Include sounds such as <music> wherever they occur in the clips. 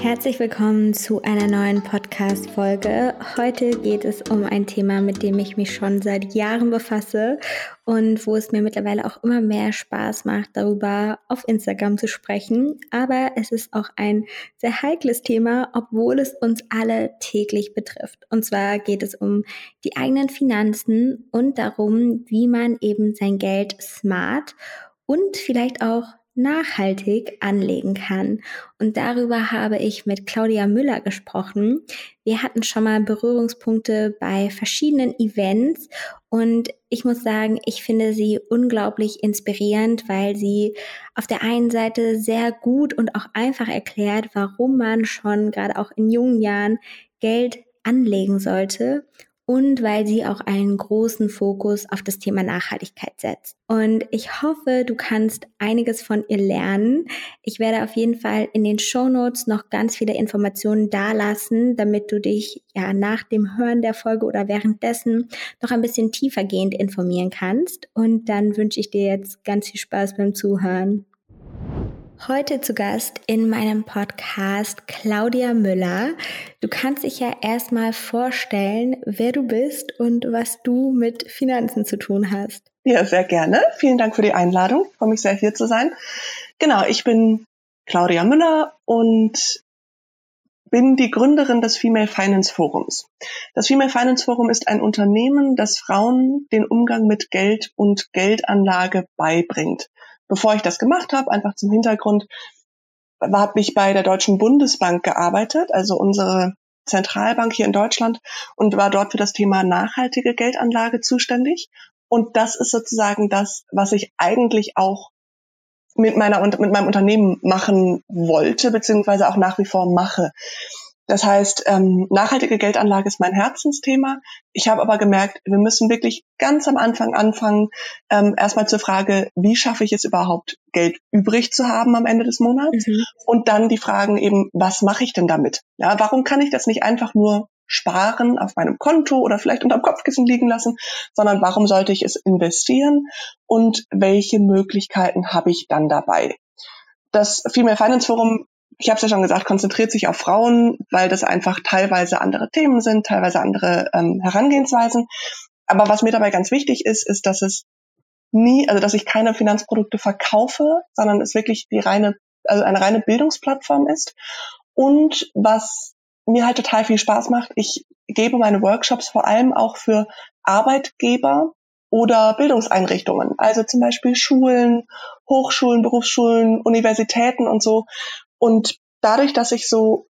Herzlich willkommen zu einer neuen Podcast-Folge. Heute geht es um ein Thema, mit dem ich mich schon seit Jahren befasse und wo es mir mittlerweile auch immer mehr Spaß macht, darüber auf Instagram zu sprechen. Aber es ist auch ein sehr heikles Thema, obwohl es uns alle täglich betrifft. Und zwar geht es um die eigenen Finanzen und darum, wie man eben sein Geld smart und vielleicht auch nachhaltig anlegen kann. Und darüber habe ich mit Claudia Müller gesprochen. Wir hatten schon mal Berührungspunkte bei verschiedenen Events und ich muss sagen, ich finde sie unglaublich inspirierend, weil sie auf der einen Seite sehr gut und auch einfach erklärt, warum man schon gerade auch in jungen Jahren Geld anlegen sollte und weil sie auch einen großen Fokus auf das Thema Nachhaltigkeit setzt. Und ich hoffe, du kannst einiges von ihr lernen. Ich werde auf jeden Fall in den Show Notes noch ganz viele Informationen dalassen, damit du dich ja nach dem Hören der Folge oder währenddessen noch ein bisschen tiefergehend informieren kannst. Und dann wünsche ich dir jetzt ganz viel Spaß beim Zuhören. Heute zu Gast in meinem Podcast Claudia Müller. Du kannst dich ja erstmal vorstellen, wer du bist und was du mit Finanzen zu tun hast. Ja, sehr gerne. Vielen Dank für die Einladung. Ich freue mich sehr, hier zu sein. Genau, ich bin Claudia Müller und bin die Gründerin des Female Finance Forums. Das Female Finance Forum ist ein Unternehmen, das Frauen den Umgang mit Geld und Geldanlage beibringt bevor ich das gemacht habe, einfach zum Hintergrund, habe ich bei der Deutschen Bundesbank gearbeitet, also unsere Zentralbank hier in Deutschland und war dort für das Thema nachhaltige Geldanlage zuständig. Und das ist sozusagen das, was ich eigentlich auch mit meiner mit meinem Unternehmen machen wollte, beziehungsweise auch nach wie vor mache. Das heißt, ähm, nachhaltige Geldanlage ist mein Herzensthema. Ich habe aber gemerkt, wir müssen wirklich ganz am Anfang anfangen, ähm, erstmal zur Frage, wie schaffe ich es überhaupt, Geld übrig zu haben am Ende des Monats? Mhm. Und dann die Fragen eben, was mache ich denn damit? Ja, warum kann ich das nicht einfach nur sparen auf meinem Konto oder vielleicht unterm Kopfkissen liegen lassen, sondern warum sollte ich es investieren und welche Möglichkeiten habe ich dann dabei? Das Female Finance Forum ich habe es ja schon gesagt, konzentriert sich auf Frauen, weil das einfach teilweise andere Themen sind, teilweise andere ähm, Herangehensweisen. Aber was mir dabei ganz wichtig ist, ist, dass es nie, also dass ich keine Finanzprodukte verkaufe, sondern es wirklich die reine, also eine reine Bildungsplattform ist. Und was mir halt total viel Spaß macht, ich gebe meine Workshops vor allem auch für Arbeitgeber oder Bildungseinrichtungen, also zum Beispiel Schulen, Hochschulen, Berufsschulen, Universitäten und so, und dadurch, dass ich so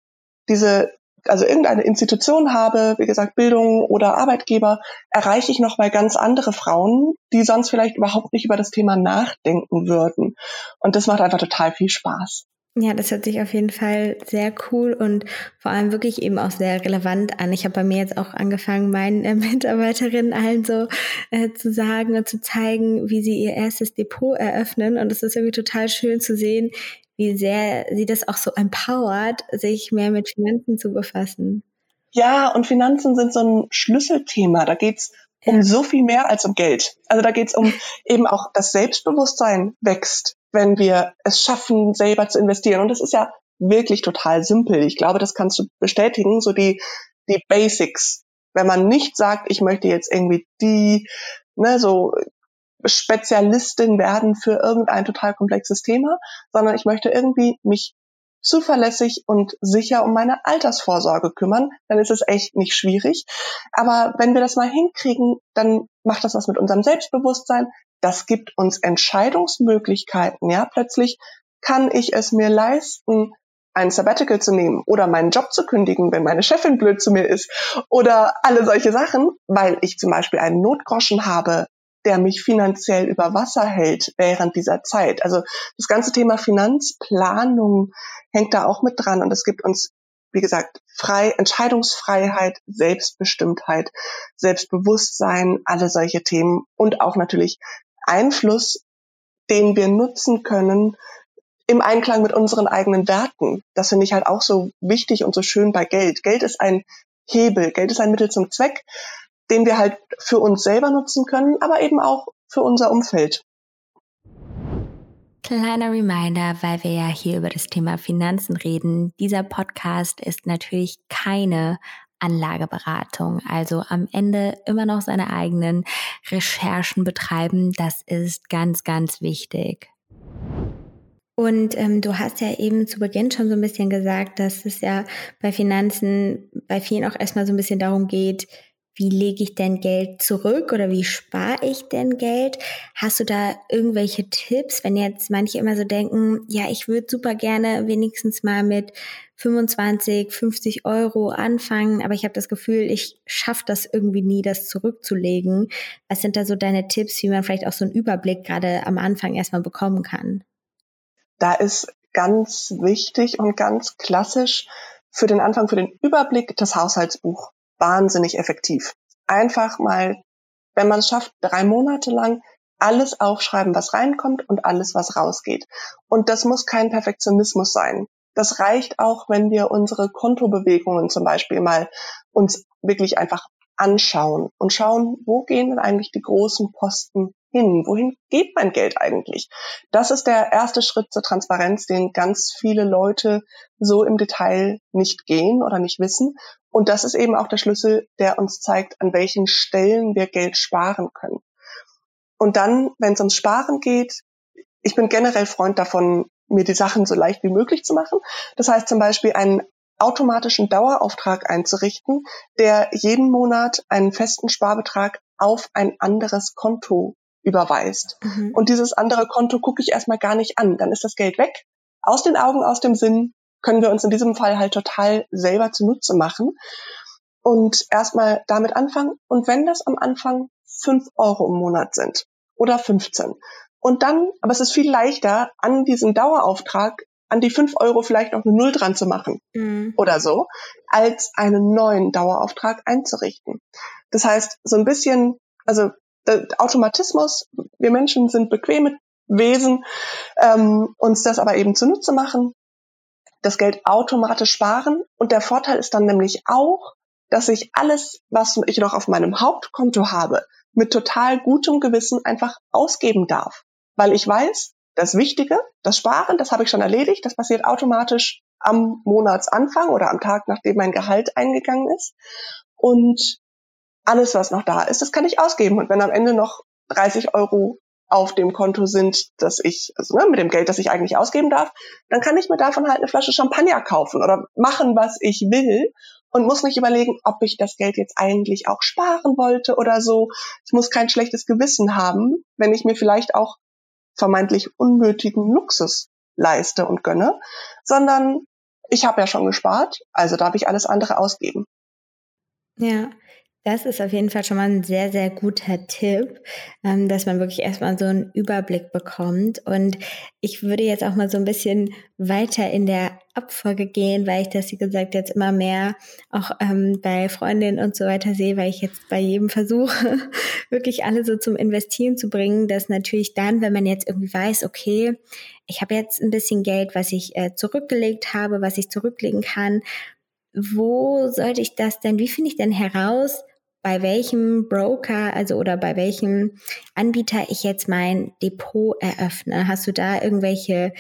diese, also irgendeine Institution habe, wie gesagt, Bildung oder Arbeitgeber, erreiche ich nochmal ganz andere Frauen, die sonst vielleicht überhaupt nicht über das Thema nachdenken würden. Und das macht einfach total viel Spaß. Ja, das hört sich auf jeden Fall sehr cool und vor allem wirklich eben auch sehr relevant an. Ich habe bei mir jetzt auch angefangen, meinen äh, <laughs> Mitarbeiterinnen allen so äh, zu sagen und zu zeigen, wie sie ihr erstes Depot eröffnen. Und es ist irgendwie total schön zu sehen, wie sehr sie das auch so empowert, sich mehr mit Finanzen zu befassen. Ja, und Finanzen sind so ein Schlüsselthema. Da geht's ja. um so viel mehr als um Geld. Also da geht's um <laughs> eben auch das Selbstbewusstsein wächst, wenn wir es schaffen, selber zu investieren. Und das ist ja wirklich total simpel. Ich glaube, das kannst du bestätigen, so die, die Basics. Wenn man nicht sagt, ich möchte jetzt irgendwie die, ne, so Spezialistin werden für irgendein total komplexes Thema, sondern ich möchte irgendwie mich zuverlässig und sicher um meine Altersvorsorge kümmern, dann ist es echt nicht schwierig. Aber wenn wir das mal hinkriegen, dann macht das was mit unserem Selbstbewusstsein. Das gibt uns Entscheidungsmöglichkeiten. Ja, plötzlich kann ich es mir leisten, ein Sabbatical zu nehmen oder meinen Job zu kündigen, wenn meine Chefin blöd zu mir ist oder alle solche Sachen, weil ich zum Beispiel einen Notgroschen habe, der mich finanziell über Wasser hält während dieser Zeit. Also das ganze Thema Finanzplanung hängt da auch mit dran und es gibt uns, wie gesagt, frei, Entscheidungsfreiheit, Selbstbestimmtheit, Selbstbewusstsein, alle solche Themen und auch natürlich Einfluss, den wir nutzen können, im Einklang mit unseren eigenen Werten. Das finde ich halt auch so wichtig und so schön bei Geld. Geld ist ein Hebel, Geld ist ein Mittel zum Zweck den wir halt für uns selber nutzen können, aber eben auch für unser Umfeld. Kleiner Reminder, weil wir ja hier über das Thema Finanzen reden. Dieser Podcast ist natürlich keine Anlageberatung. Also am Ende immer noch seine eigenen Recherchen betreiben. Das ist ganz, ganz wichtig. Und ähm, du hast ja eben zu Beginn schon so ein bisschen gesagt, dass es ja bei Finanzen bei vielen auch erstmal so ein bisschen darum geht, wie lege ich denn Geld zurück oder wie spare ich denn Geld? Hast du da irgendwelche Tipps, wenn jetzt manche immer so denken, ja, ich würde super gerne wenigstens mal mit 25, 50 Euro anfangen, aber ich habe das Gefühl, ich schaffe das irgendwie nie, das zurückzulegen. Was sind da so deine Tipps, wie man vielleicht auch so einen Überblick gerade am Anfang erstmal bekommen kann? Da ist ganz wichtig und ganz klassisch für den Anfang, für den Überblick das Haushaltsbuch wahnsinnig effektiv. Einfach mal, wenn man es schafft, drei Monate lang alles aufschreiben, was reinkommt und alles, was rausgeht. Und das muss kein Perfektionismus sein. Das reicht auch, wenn wir unsere Kontobewegungen zum Beispiel mal uns wirklich einfach anschauen und schauen, wo gehen denn eigentlich die großen Posten hin? Wohin geht mein Geld eigentlich? Das ist der erste Schritt zur Transparenz, den ganz viele Leute so im Detail nicht gehen oder nicht wissen. Und das ist eben auch der Schlüssel, der uns zeigt, an welchen Stellen wir Geld sparen können. Und dann, wenn es ums Sparen geht, ich bin generell Freund davon, mir die Sachen so leicht wie möglich zu machen. Das heißt zum Beispiel einen automatischen Dauerauftrag einzurichten, der jeden Monat einen festen Sparbetrag auf ein anderes Konto überweist. Mhm. Und dieses andere Konto gucke ich erstmal gar nicht an. Dann ist das Geld weg. Aus den Augen, aus dem Sinn, können wir uns in diesem Fall halt total selber zunutze machen und erstmal damit anfangen. Und wenn das am Anfang fünf Euro im Monat sind oder 15 und dann, aber es ist viel leichter, an diesen Dauerauftrag an die fünf Euro vielleicht noch eine Null dran zu machen mhm. oder so, als einen neuen Dauerauftrag einzurichten. Das heißt, so ein bisschen, also Automatismus, wir Menschen sind bequeme Wesen, ähm, uns das aber eben zunutze machen, das Geld automatisch sparen. Und der Vorteil ist dann nämlich auch, dass ich alles, was ich noch auf meinem Hauptkonto habe, mit total gutem Gewissen einfach ausgeben darf. Weil ich weiß, das Wichtige, das Sparen, das habe ich schon erledigt, das passiert automatisch am Monatsanfang oder am Tag, nachdem mein Gehalt eingegangen ist. Und alles, was noch da ist, das kann ich ausgeben. Und wenn am Ende noch 30 Euro auf dem Konto sind, dass ich, also ne, mit dem Geld, das ich eigentlich ausgeben darf, dann kann ich mir davon halt eine Flasche Champagner kaufen oder machen, was ich will und muss nicht überlegen, ob ich das Geld jetzt eigentlich auch sparen wollte oder so. Ich muss kein schlechtes Gewissen haben, wenn ich mir vielleicht auch vermeintlich unnötigen Luxus leiste und gönne, sondern ich habe ja schon gespart, also darf ich alles andere ausgeben. Ja, das ist auf jeden Fall schon mal ein sehr, sehr guter Tipp, ähm, dass man wirklich erstmal so einen Überblick bekommt. Und ich würde jetzt auch mal so ein bisschen weiter in der Abfolge gehen, weil ich das, wie gesagt, jetzt immer mehr auch ähm, bei Freundinnen und so weiter sehe, weil ich jetzt bei jedem versuche, <laughs> wirklich alle so zum Investieren zu bringen, dass natürlich dann, wenn man jetzt irgendwie weiß, okay, ich habe jetzt ein bisschen Geld, was ich äh, zurückgelegt habe, was ich zurücklegen kann, wo sollte ich das denn, wie finde ich denn heraus, bei welchem Broker, also oder bei welchem Anbieter ich jetzt mein Depot eröffne. Hast du da irgendwelche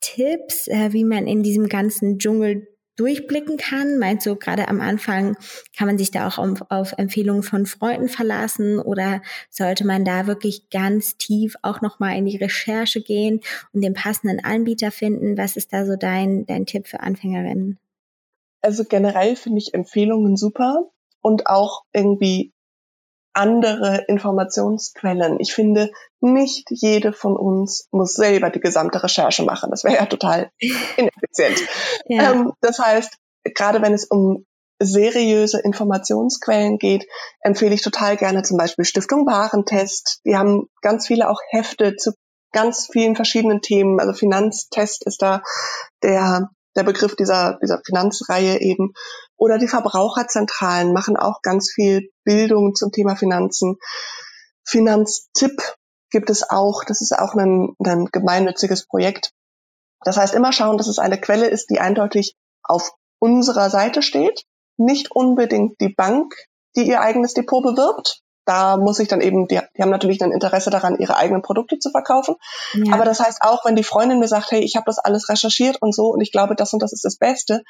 Tipps, äh, wie man in diesem ganzen Dschungel durchblicken kann? Meinst du, gerade am Anfang kann man sich da auch auf, auf, Empfehlungen von Freunden verlassen oder sollte man da wirklich ganz tief auch nochmal in die Recherche gehen und den passenden Anbieter finden? Was ist da so dein, dein Tipp für Anfängerinnen? Also generell finde ich Empfehlungen super und auch irgendwie andere Informationsquellen. Ich finde, nicht jede von uns muss selber die gesamte Recherche machen. Das wäre ja total <laughs> ineffizient. ja. Ähm, das heißt, gerade wenn es um seriöse Informationsquellen geht, empfehle ich total gerne zum Beispiel Stiftung Warentest. Die haben ganz viele auch Hefte zu ganz vielen verschiedenen Themen. Also Finanztest ist da der der Begriff dieser, dieser Finanzreihe eben. Oder die Verbraucherzentralen machen auch ganz viel Bildung zum Thema Finanzen. Finanztipp gibt es auch. Das ist auch ein, ein gemeinnütziges Projekt. Das heißt, immer schauen, dass es eine Quelle ist, die eindeutig auf unserer Seite steht. Nicht unbedingt die Bank, die ihr eigenes Depot bewirbt, da muss ich dann eben, die, die haben natürlich ein Interesse daran, ihre eigenen Produkte zu verkaufen. Ja. Aber das heißt auch, wenn die Freundin mir sagt, hey, ich habe das alles recherchiert und so und ich glaube, das und das ist das Beste,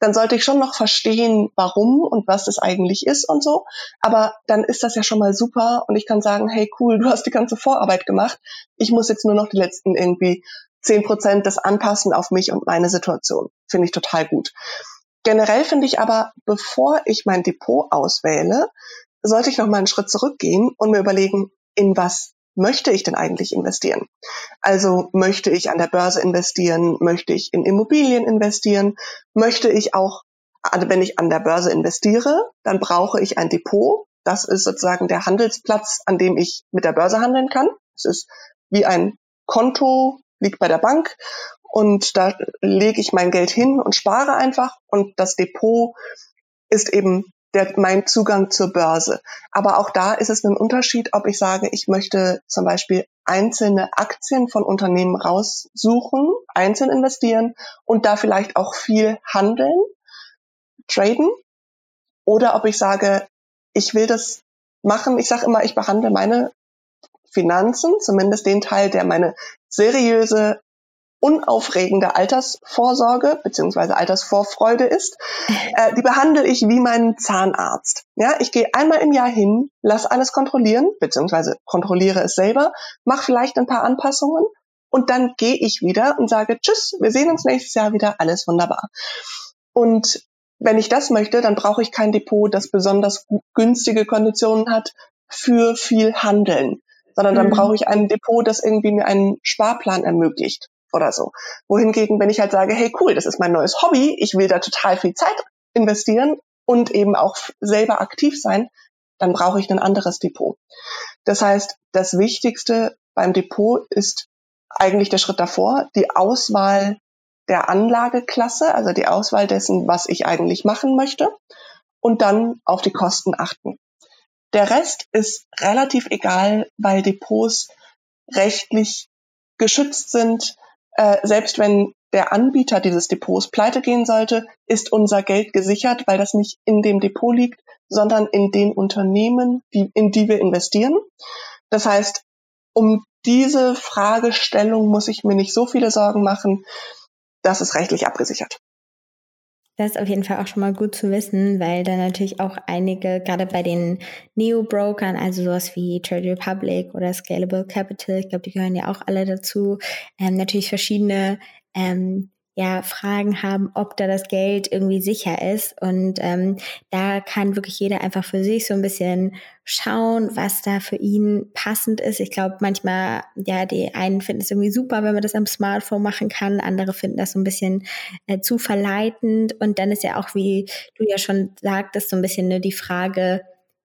dann sollte ich schon noch verstehen, warum und was das eigentlich ist und so. Aber dann ist das ja schon mal super und ich kann sagen, hey cool, du hast die ganze Vorarbeit gemacht. Ich muss jetzt nur noch die letzten irgendwie zehn Prozent das anpassen auf mich und meine Situation. Finde ich total gut. Generell finde ich aber, bevor ich mein Depot auswähle, sollte ich noch mal einen Schritt zurückgehen und mir überlegen, in was möchte ich denn eigentlich investieren? Also möchte ich an der Börse investieren? Möchte ich in Immobilien investieren? Möchte ich auch, also wenn ich an der Börse investiere, dann brauche ich ein Depot. Das ist sozusagen der Handelsplatz, an dem ich mit der Börse handeln kann. Es ist wie ein Konto, liegt bei der Bank und da lege ich mein Geld hin und spare einfach und das Depot ist eben der, mein Zugang zur Börse. Aber auch da ist es ein Unterschied, ob ich sage, ich möchte zum Beispiel einzelne Aktien von Unternehmen raussuchen, einzeln investieren und da vielleicht auch viel handeln, traden. Oder ob ich sage, ich will das machen. Ich sage immer, ich behandle meine Finanzen, zumindest den Teil, der meine seriöse unaufregende Altersvorsorge beziehungsweise Altersvorfreude ist, <laughs> äh, die behandle ich wie meinen Zahnarzt. Ja, ich gehe einmal im Jahr hin, lass alles kontrollieren, beziehungsweise kontrolliere es selber, mache vielleicht ein paar Anpassungen und dann gehe ich wieder und sage Tschüss, wir sehen uns nächstes Jahr wieder, alles wunderbar. Und wenn ich das möchte, dann brauche ich kein Depot, das besonders günstige Konditionen hat für viel Handeln, sondern dann mhm. brauche ich ein Depot, das irgendwie mir einen Sparplan ermöglicht oder so. Wohingegen, wenn ich halt sage, hey cool, das ist mein neues Hobby, ich will da total viel Zeit investieren und eben auch selber aktiv sein, dann brauche ich ein anderes Depot. Das heißt, das Wichtigste beim Depot ist eigentlich der Schritt davor, die Auswahl der Anlageklasse, also die Auswahl dessen, was ich eigentlich machen möchte und dann auf die Kosten achten. Der Rest ist relativ egal, weil Depots rechtlich geschützt sind, äh, selbst wenn der Anbieter dieses Depots pleite gehen sollte, ist unser Geld gesichert, weil das nicht in dem Depot liegt, sondern in den Unternehmen, die, in die wir investieren. Das heißt, um diese Fragestellung muss ich mir nicht so viele Sorgen machen. Das ist rechtlich abgesichert. Das ist auf jeden Fall auch schon mal gut zu wissen, weil da natürlich auch einige, gerade bei den Neo-Brokern, also sowas wie Trade Republic oder Scalable Capital, ich glaube, die gehören ja auch alle dazu, ähm, natürlich verschiedene ähm, ja, Fragen haben, ob da das Geld irgendwie sicher ist. Und ähm, da kann wirklich jeder einfach für sich so ein bisschen schauen, was da für ihn passend ist. Ich glaube, manchmal, ja, die einen finden es irgendwie super, wenn man das am Smartphone machen kann, andere finden das so ein bisschen äh, zu verleitend. Und dann ist ja auch, wie du ja schon sagtest, so ein bisschen ne, die Frage,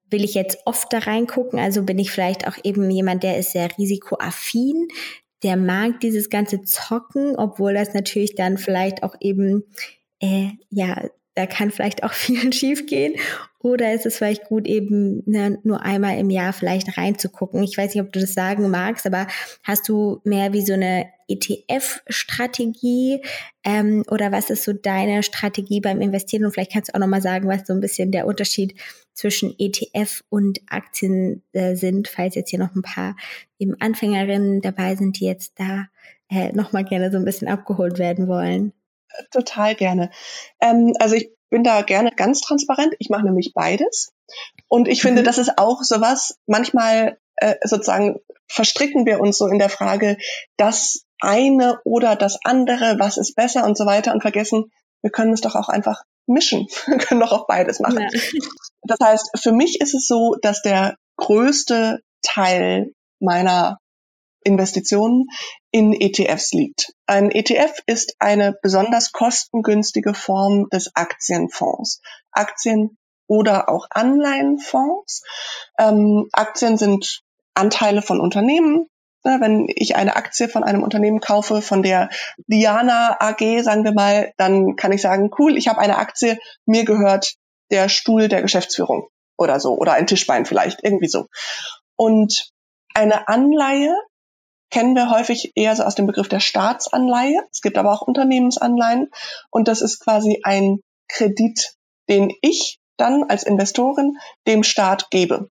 will ich jetzt oft da reingucken? Also bin ich vielleicht auch eben jemand, der ist sehr risikoaffin der mag dieses ganze Zocken, obwohl das natürlich dann vielleicht auch eben, äh, ja, da kann vielleicht auch <laughs> viel schief gehen. Oder ist es vielleicht gut, eben ne, nur einmal im Jahr vielleicht reinzugucken? Ich weiß nicht, ob du das sagen magst, aber hast du mehr wie so eine ETF-Strategie ähm, oder was ist so deine Strategie beim Investieren? Und vielleicht kannst du auch nochmal sagen, was so ein bisschen der Unterschied zwischen ETF und Aktien äh, sind, falls jetzt hier noch ein paar eben Anfängerinnen dabei sind, die jetzt da äh, nochmal gerne so ein bisschen abgeholt werden wollen. Total gerne. Ähm, also ich bin da gerne ganz transparent. Ich mache nämlich beides. Und ich finde, mhm. das ist auch sowas, manchmal äh, sozusagen verstricken wir uns so in der Frage, das eine oder das andere, was ist besser und so weiter und vergessen, wir können es doch auch einfach mischen. <laughs> Wir können doch auch beides machen. Ja. Das heißt, für mich ist es so, dass der größte Teil meiner Investitionen in ETFs liegt. Ein ETF ist eine besonders kostengünstige Form des Aktienfonds. Aktien oder auch Anleihenfonds. Ähm, Aktien sind Anteile von Unternehmen. Ja, wenn ich eine Aktie von einem Unternehmen kaufe, von der Diana AG, sagen wir mal, dann kann ich sagen, cool, ich habe eine Aktie, mir gehört der Stuhl der Geschäftsführung oder so, oder ein Tischbein vielleicht, irgendwie so. Und eine Anleihe kennen wir häufig eher so aus dem Begriff der Staatsanleihe. Es gibt aber auch Unternehmensanleihen und das ist quasi ein Kredit, den ich dann als Investorin dem Staat gebe.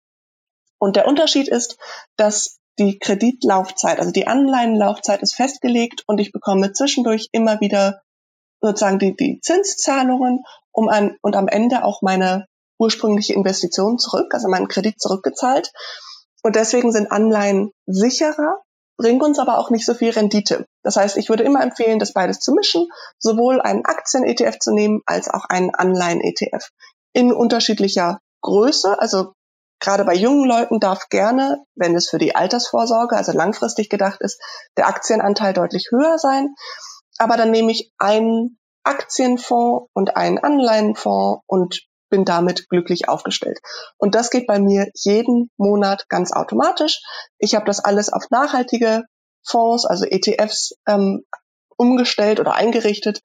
Und der Unterschied ist, dass die Kreditlaufzeit, also die Anleihenlaufzeit ist festgelegt und ich bekomme zwischendurch immer wieder sozusagen die, die Zinszahlungen um ein, und am Ende auch meine ursprüngliche Investition zurück, also meinen Kredit zurückgezahlt. Und deswegen sind Anleihen sicherer, bringen uns aber auch nicht so viel Rendite. Das heißt, ich würde immer empfehlen, das beides zu mischen, sowohl einen Aktien-ETF zu nehmen als auch einen Anleihen-ETF in unterschiedlicher Größe. Also gerade bei jungen Leuten darf gerne, wenn es für die Altersvorsorge, also langfristig gedacht ist, der Aktienanteil deutlich höher sein. Aber dann nehme ich einen Aktienfonds und einen Anleihenfonds und bin damit glücklich aufgestellt. Und das geht bei mir jeden Monat ganz automatisch. Ich habe das alles auf nachhaltige Fonds, also ETFs, ähm, umgestellt oder eingerichtet.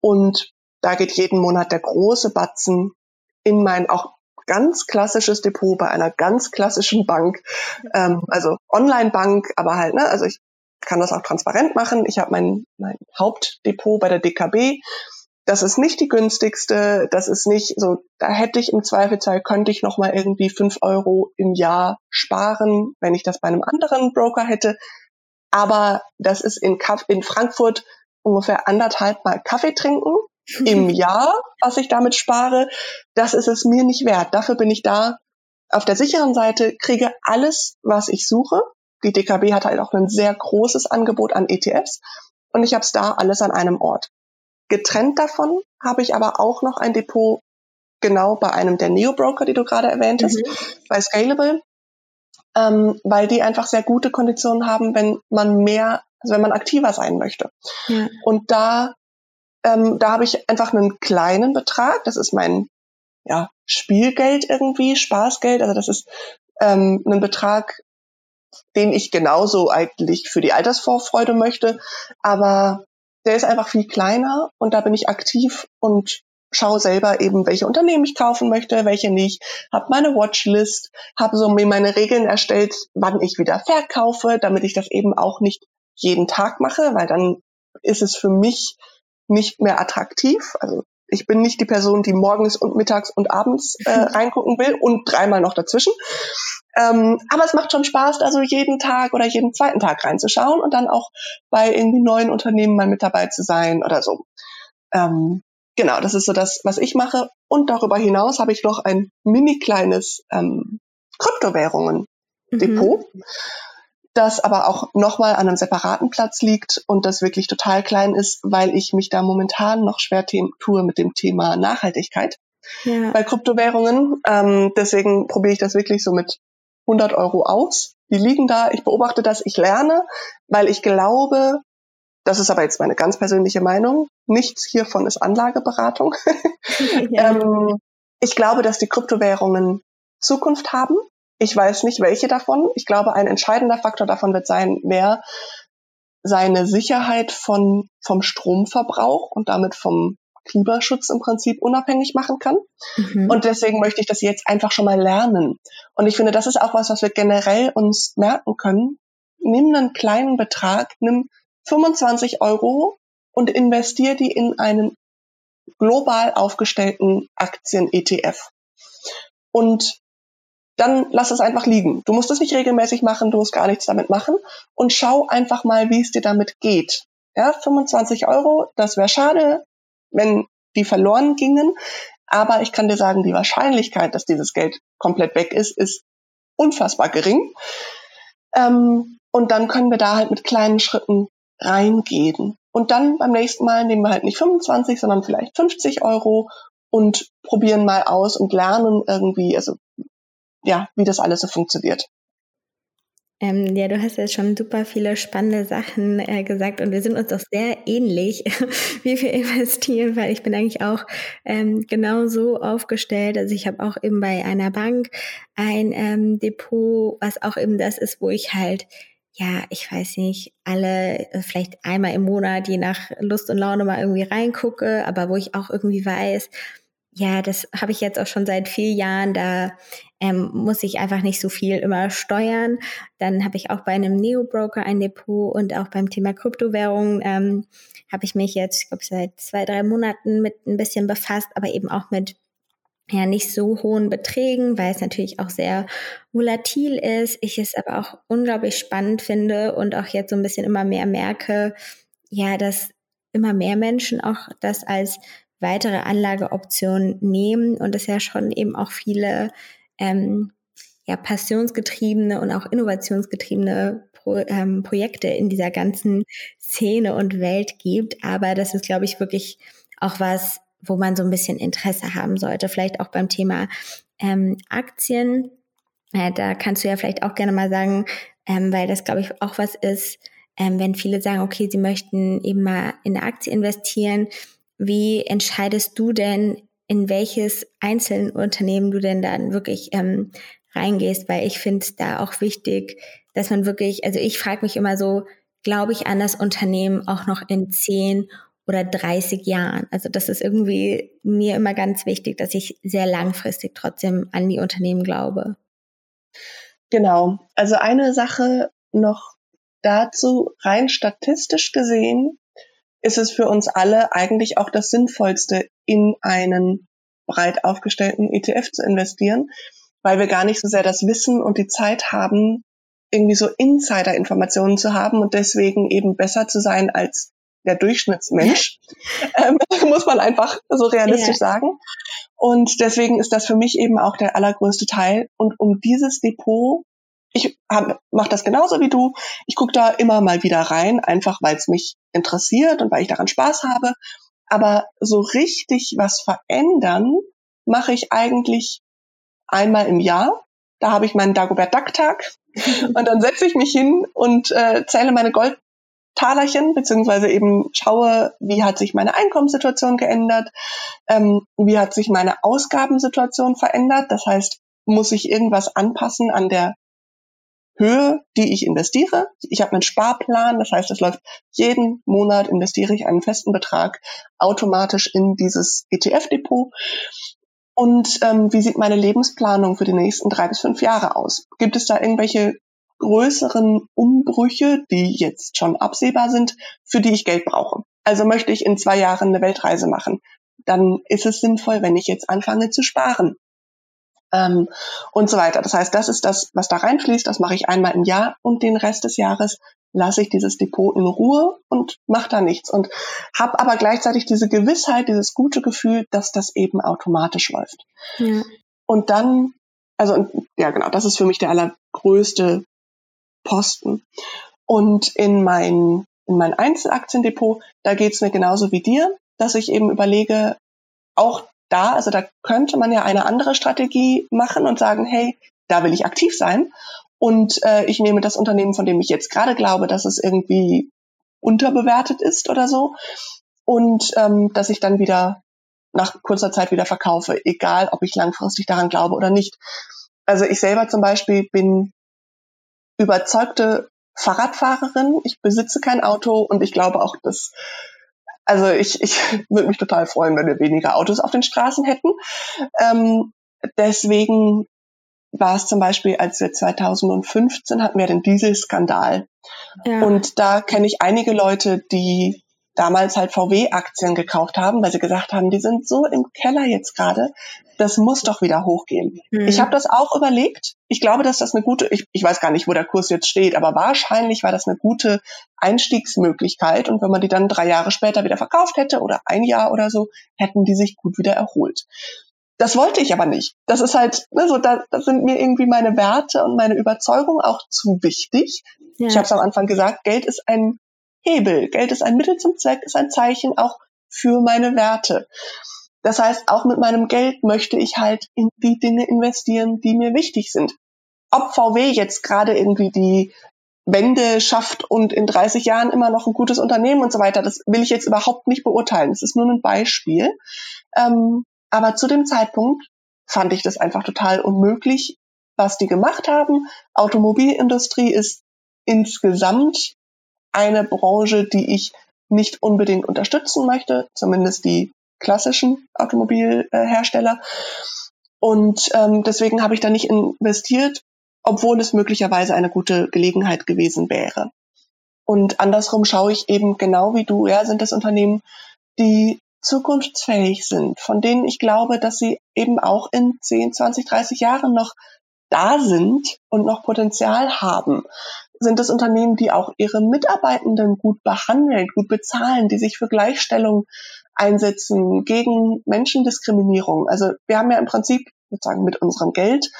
Und da geht jeden Monat der große Batzen in mein auch ganz klassisches Depot bei einer ganz klassischen Bank, ähm, also Online-Bank, aber halt, ne, also ich kann das auch transparent machen. Ich habe mein, mein Hauptdepot bei der DKB das ist nicht die günstigste, das ist nicht so, da hätte ich im Zweifelsfall, könnte ich nochmal irgendwie fünf Euro im Jahr sparen, wenn ich das bei einem anderen Broker hätte. Aber das ist in, Kaff in Frankfurt ungefähr anderthalb Mal Kaffee trinken im <laughs> Jahr, was ich damit spare. Das ist es mir nicht wert. Dafür bin ich da auf der sicheren Seite, kriege alles, was ich suche. Die DKB hat halt auch ein sehr großes Angebot an ETFs und ich habe es da alles an einem Ort. Getrennt davon habe ich aber auch noch ein Depot genau bei einem der Neo-Broker, die du gerade erwähnt hast, mhm. bei Scalable, ähm, weil die einfach sehr gute Konditionen haben, wenn man mehr, also wenn man aktiver sein möchte. Ja. Und da, ähm, da habe ich einfach einen kleinen Betrag, das ist mein ja, Spielgeld irgendwie, Spaßgeld, also das ist ähm, ein Betrag, den ich genauso eigentlich für die Altersvorfreude möchte, aber der ist einfach viel kleiner und da bin ich aktiv und schaue selber eben, welche Unternehmen ich kaufen möchte, welche nicht, habe meine Watchlist, habe so mir meine Regeln erstellt, wann ich wieder verkaufe, damit ich das eben auch nicht jeden Tag mache, weil dann ist es für mich nicht mehr attraktiv. Also ich bin nicht die Person, die morgens und mittags und abends äh, <laughs> reingucken will und dreimal noch dazwischen. Ähm, aber es macht schon Spaß, also jeden Tag oder jeden zweiten Tag reinzuschauen und dann auch bei irgendwie neuen Unternehmen mal mit dabei zu sein oder so. Ähm, genau, das ist so das, was ich mache. Und darüber hinaus habe ich noch ein mini kleines ähm, Kryptowährungen-Depot, mhm. Das aber auch nochmal an einem separaten Platz liegt und das wirklich total klein ist, weil ich mich da momentan noch schwer tue mit dem Thema Nachhaltigkeit. Ja. bei Kryptowährungen. Ähm, deswegen probiere ich das wirklich so mit 100 Euro aus. Die liegen da, ich beobachte das, ich lerne, weil ich glaube, das ist aber jetzt meine ganz persönliche Meinung, nichts hiervon ist Anlageberatung. <laughs> Ja. <laughs> ähm, ich glaube, dass die Kryptowährungen Zukunft haben. Ich weiß nicht, welche davon. Ich glaube, ein entscheidender Faktor davon wird sein, mehr seine Sicherheit von, vom Stromverbrauch und damit vom Klimaschutz im Prinzip unabhängig machen kann. Mhm. Und deswegen möchte ich das jetzt einfach schon mal lernen. Und ich finde, das ist auch was, was wir generell uns merken können. Nimm einen kleinen Betrag, nimm 25 Euro und investier die in einen global aufgestellten Aktien-ETF. Und dann lass es einfach liegen. Du musst es nicht regelmäßig machen, du musst gar nichts damit machen und schau einfach mal, wie es dir damit geht. Ja, 25 Euro, das wäre schade, wenn die verloren gingen. Aber ich kann dir sagen, die Wahrscheinlichkeit, dass dieses Geld komplett weg ist, ist unfassbar gering. Ähm, und dann können wir da halt mit kleinen Schritten reingehen. Und dann beim nächsten Mal nehmen wir halt nicht 25, sondern vielleicht 50 Euro und probieren mal aus und lernen irgendwie, also ja, wie das alles so funktioniert. Ähm, ja, du hast jetzt schon super viele spannende Sachen äh, gesagt und wir sind uns doch sehr ähnlich, <laughs> wie wir investieren, weil ich bin eigentlich auch ähm, genau so aufgestellt. Also ich habe auch eben bei einer Bank ein ähm, Depot, was auch eben das ist, wo ich halt ja, ich weiß nicht, alle äh, vielleicht einmal im Monat, je nach Lust und Laune mal irgendwie reingucke, aber wo ich auch irgendwie weiß, ja, das habe ich jetzt auch schon seit vier Jahren. Da ähm, muss ich einfach nicht so viel immer steuern. Dann habe ich auch bei einem Neo-Broker ein Depot und auch beim Thema Kryptowährungen ähm, habe ich mich jetzt, ich glaube, seit zwei, drei Monaten mit ein bisschen befasst, aber eben auch mit ja nicht so hohen Beträgen, weil es natürlich auch sehr volatil ist. Ich es aber auch unglaublich spannend finde und auch jetzt so ein bisschen immer mehr merke, ja, dass immer mehr Menschen auch das als weitere Anlageoption nehmen und es ja schon eben auch viele ähm, ja, passionsgetriebene und auch innovationsgetriebene Pro, ähm, Projekte in dieser ganzen Szene und Welt gibt. Aber das ist, glaube ich, wirklich auch was, wo man so ein bisschen Interesse haben sollte. Vielleicht auch beim Thema ähm, Aktien. Äh, da kannst du ja vielleicht auch gerne mal sagen, ähm, weil das, glaube ich, auch was ist, ähm, wenn viele sagen, okay, sie möchten eben mal in eine Aktie investieren. Wie entscheidest du denn, in welches einzelne Unternehmen du denn dann wirklich ähm, reingehst? Weil ich finde da auch wichtig, dass man wirklich, also ich frage mich immer so, glaube ich an das Unternehmen auch noch in zehn oder 30 Jahren. Also das ist irgendwie mir immer ganz wichtig, dass ich sehr langfristig trotzdem an die Unternehmen glaube. Genau. Also eine Sache noch dazu, rein statistisch gesehen, ist es für uns alle eigentlich auch das Sinnvollste, in einen breit aufgestellten ETF zu investieren, weil wir gar nicht so sehr das Wissen und die Zeit haben, irgendwie so Insider-Informationen zu haben und deswegen eben besser zu sein als der Durchschnittsmensch, <laughs> ähm, <laughs> muss man einfach so realistisch yeah. sagen. Und deswegen ist das für mich eben auch der allergrößte Teil. Und um dieses Depot, ich mache das genauso wie du. Ich gucke da immer mal wieder rein, einfach weil es mich interessiert und weil ich daran Spaß habe. Aber so richtig was verändern mache ich eigentlich einmal im Jahr. Da habe ich meinen Dagobert Duck Tag <laughs> und dann setze ich mich hin und äh, zähle meine Gold Talerchen, beziehungsweise eben schaue, wie hat sich meine Einkommenssituation geändert, ähm, wie hat sich meine Ausgabensituation verändert. Das heißt, muss ich irgendwas anpassen an der Höhe, die ich investiere. Ich habe einen Sparplan, das heißt, es läuft jeden Monat investiere ich einen festen Betrag automatisch in dieses ETF-Depot. Und ähm, wie sieht meine Lebensplanung für die nächsten drei bis fünf Jahre aus? Gibt es da irgendwelche größeren Umbrüche, die jetzt schon absehbar sind, für die ich Geld brauche. Also möchte ich in zwei Jahren eine Weltreise machen, dann ist es sinnvoll, wenn ich jetzt anfange zu sparen. Ähm, und so weiter. Das heißt, das ist das, was da reinfließt, das mache ich einmal im Jahr und den Rest des Jahres lasse ich dieses Depot in Ruhe und mache da nichts und habe aber gleichzeitig diese Gewissheit, dieses gute Gefühl, dass das eben automatisch läuft. Ja. Und dann, also ja genau, das ist für mich der allergrößte Posten. Und in mein, in mein Einzelaktiendepot, da geht's mir genauso wie dir, dass ich eben überlege, auch da, also da könnte man ja eine andere Strategie machen und sagen, hey, da will ich aktiv sein. Und äh, ich nehme das Unternehmen, von dem ich jetzt gerade glaube, dass es irgendwie unterbewertet ist oder so. Und ähm, dass ich dann wieder nach kurzer Zeit wieder verkaufe, egal ob ich langfristig daran glaube oder nicht. Also ich selber zum Beispiel bin überzeugte Fahrradfahrerin. Ich besitze kein Auto und ich glaube auch, dass also ich, ich <laughs> würde mich total freuen, wenn wir weniger Autos auf den Straßen hätten. Ähm, deswegen war es zum Beispiel, als wir 2015 hatten wir den Dieselskandal. Ja. Und da kenne ich einige Leute, die damals halt VW-Aktien gekauft haben, weil sie gesagt haben, die sind so im Keller jetzt gerade, das muss doch wieder hochgehen. Mhm. Ich habe das auch überlegt. Ich glaube, dass das eine gute, ich, ich weiß gar nicht, wo der Kurs jetzt steht, aber wahrscheinlich war das eine gute Einstiegsmöglichkeit. Und wenn man die dann drei Jahre später wieder verkauft hätte oder ein Jahr oder so, hätten die sich gut wieder erholt. Das wollte ich aber nicht. Das ist halt, ne, so, da, da sind mir irgendwie meine Werte und meine Überzeugung auch zu wichtig. Ja. Ich habe es am Anfang gesagt, Geld ist ein Hebel. Geld ist ein Mittel zum Zweck, ist ein Zeichen auch für meine Werte. Das heißt, auch mit meinem Geld möchte ich halt in die Dinge investieren, die mir wichtig sind. Ob VW jetzt gerade irgendwie die Wende schafft und in 30 Jahren immer noch ein gutes Unternehmen und so weiter, das will ich jetzt überhaupt nicht beurteilen. Das ist nur ein Beispiel. Ähm, aber zu dem Zeitpunkt fand ich das einfach total unmöglich, was die gemacht haben. Automobilindustrie ist insgesamt eine Branche, die ich nicht unbedingt unterstützen möchte, zumindest die klassischen Automobilhersteller. Und ähm, deswegen habe ich da nicht investiert, obwohl es möglicherweise eine gute Gelegenheit gewesen wäre. Und andersrum schaue ich eben genau wie du, ja, sind das Unternehmen, die zukunftsfähig sind, von denen ich glaube, dass sie eben auch in 10, 20, 30 Jahren noch da sind und noch Potenzial haben, sind es Unternehmen, die auch ihre Mitarbeitenden gut behandeln, gut bezahlen, die sich für Gleichstellung einsetzen, gegen Menschendiskriminierung. Also wir haben ja im Prinzip sozusagen mit unserem Geld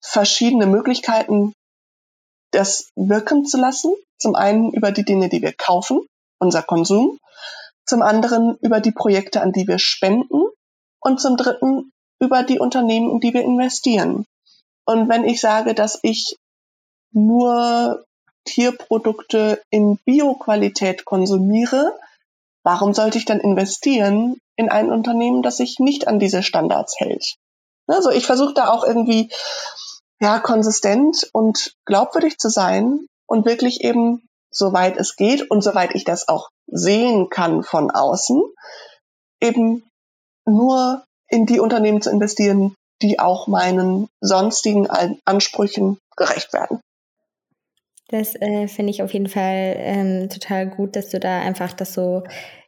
verschiedene Möglichkeiten, das wirken zu lassen. Zum einen über die Dinge, die wir kaufen, unser Konsum. Zum anderen über die Projekte, an die wir spenden. Und zum dritten über die Unternehmen, in die wir investieren. Und wenn ich sage, dass ich nur Tierprodukte in Bioqualität konsumiere, warum sollte ich dann investieren in ein Unternehmen, das sich nicht an diese Standards hält? Also ich versuche da auch irgendwie ja konsistent und glaubwürdig zu sein und wirklich eben soweit es geht und soweit ich das auch sehen kann von außen, eben nur in die Unternehmen zu investieren, die auch meinen sonstigen Ansprüchen gerecht werden. Das äh, finde ich auf jeden Fall ähm, total gut, dass du da einfach das so,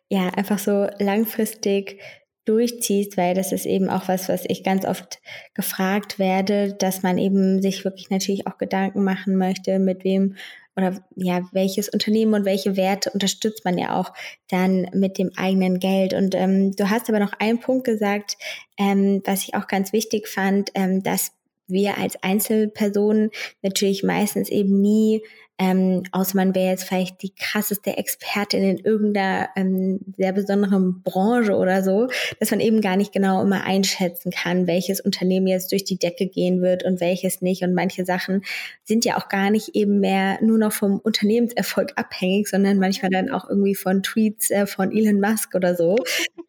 ja, einfach so langfristig durchziehst, weil das ist eben auch was, was ich ganz oft gefragt werde, dass man eben sich wirklich natürlich auch Gedanken machen möchte, mit wem oder ja, welches Unternehmen und welche Werte unterstützt man ja auch dann mit dem eigenen Geld. Und ähm, du hast aber noch einen Punkt gesagt, ähm, was ich auch ganz wichtig fand, ähm, dass wir als Einzelpersonen natürlich meistens eben nie ähm, außer man wäre jetzt vielleicht die krasseste Expertin in irgendeiner ähm, sehr besonderen Branche oder so, dass man eben gar nicht genau immer einschätzen kann, welches Unternehmen jetzt durch die Decke gehen wird und welches nicht. Und manche Sachen sind ja auch gar nicht eben mehr nur noch vom Unternehmenserfolg abhängig, sondern manchmal dann auch irgendwie von Tweets äh, von Elon Musk oder so. <laughs>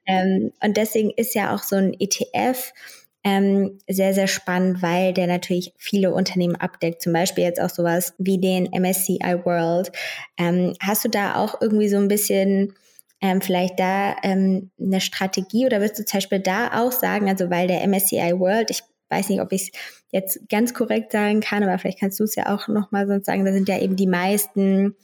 Ähm, und deswegen ist ja auch so ein ETF ähm, sehr, sehr spannend, weil der natürlich viele Unternehmen abdeckt, zum Beispiel jetzt auch sowas wie den MSCI World. Ähm, hast du da auch irgendwie so ein bisschen ähm, vielleicht da ähm, eine Strategie oder wirst du zum Beispiel da auch sagen, also weil der MSCI World, ich weiß nicht, ob ich es jetzt ganz korrekt sagen kann, aber vielleicht kannst du es ja auch nochmal sonst sagen, da sind ja eben die meisten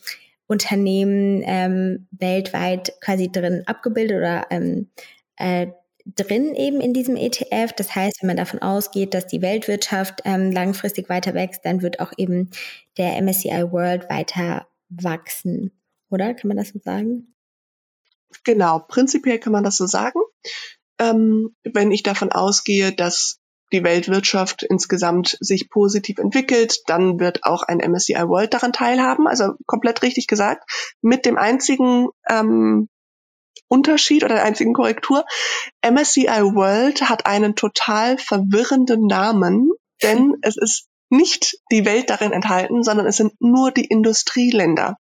Unternehmen ähm, weltweit quasi drin abgebildet oder ähm, äh, drin eben in diesem ETF. Das heißt, wenn man davon ausgeht, dass die Weltwirtschaft ähm, langfristig weiter wächst, dann wird auch eben der MSCI World weiter wachsen. Oder kann man das so sagen? Genau, prinzipiell kann man das so sagen. Ähm, wenn ich davon ausgehe, dass die Weltwirtschaft insgesamt sich positiv entwickelt, dann wird auch ein MSCI World daran teilhaben. Also komplett richtig gesagt. Mit dem einzigen ähm, Unterschied oder der einzigen Korrektur. MSCI World hat einen total verwirrenden Namen, denn <laughs> es ist nicht die Welt darin enthalten, sondern es sind nur die Industrieländer.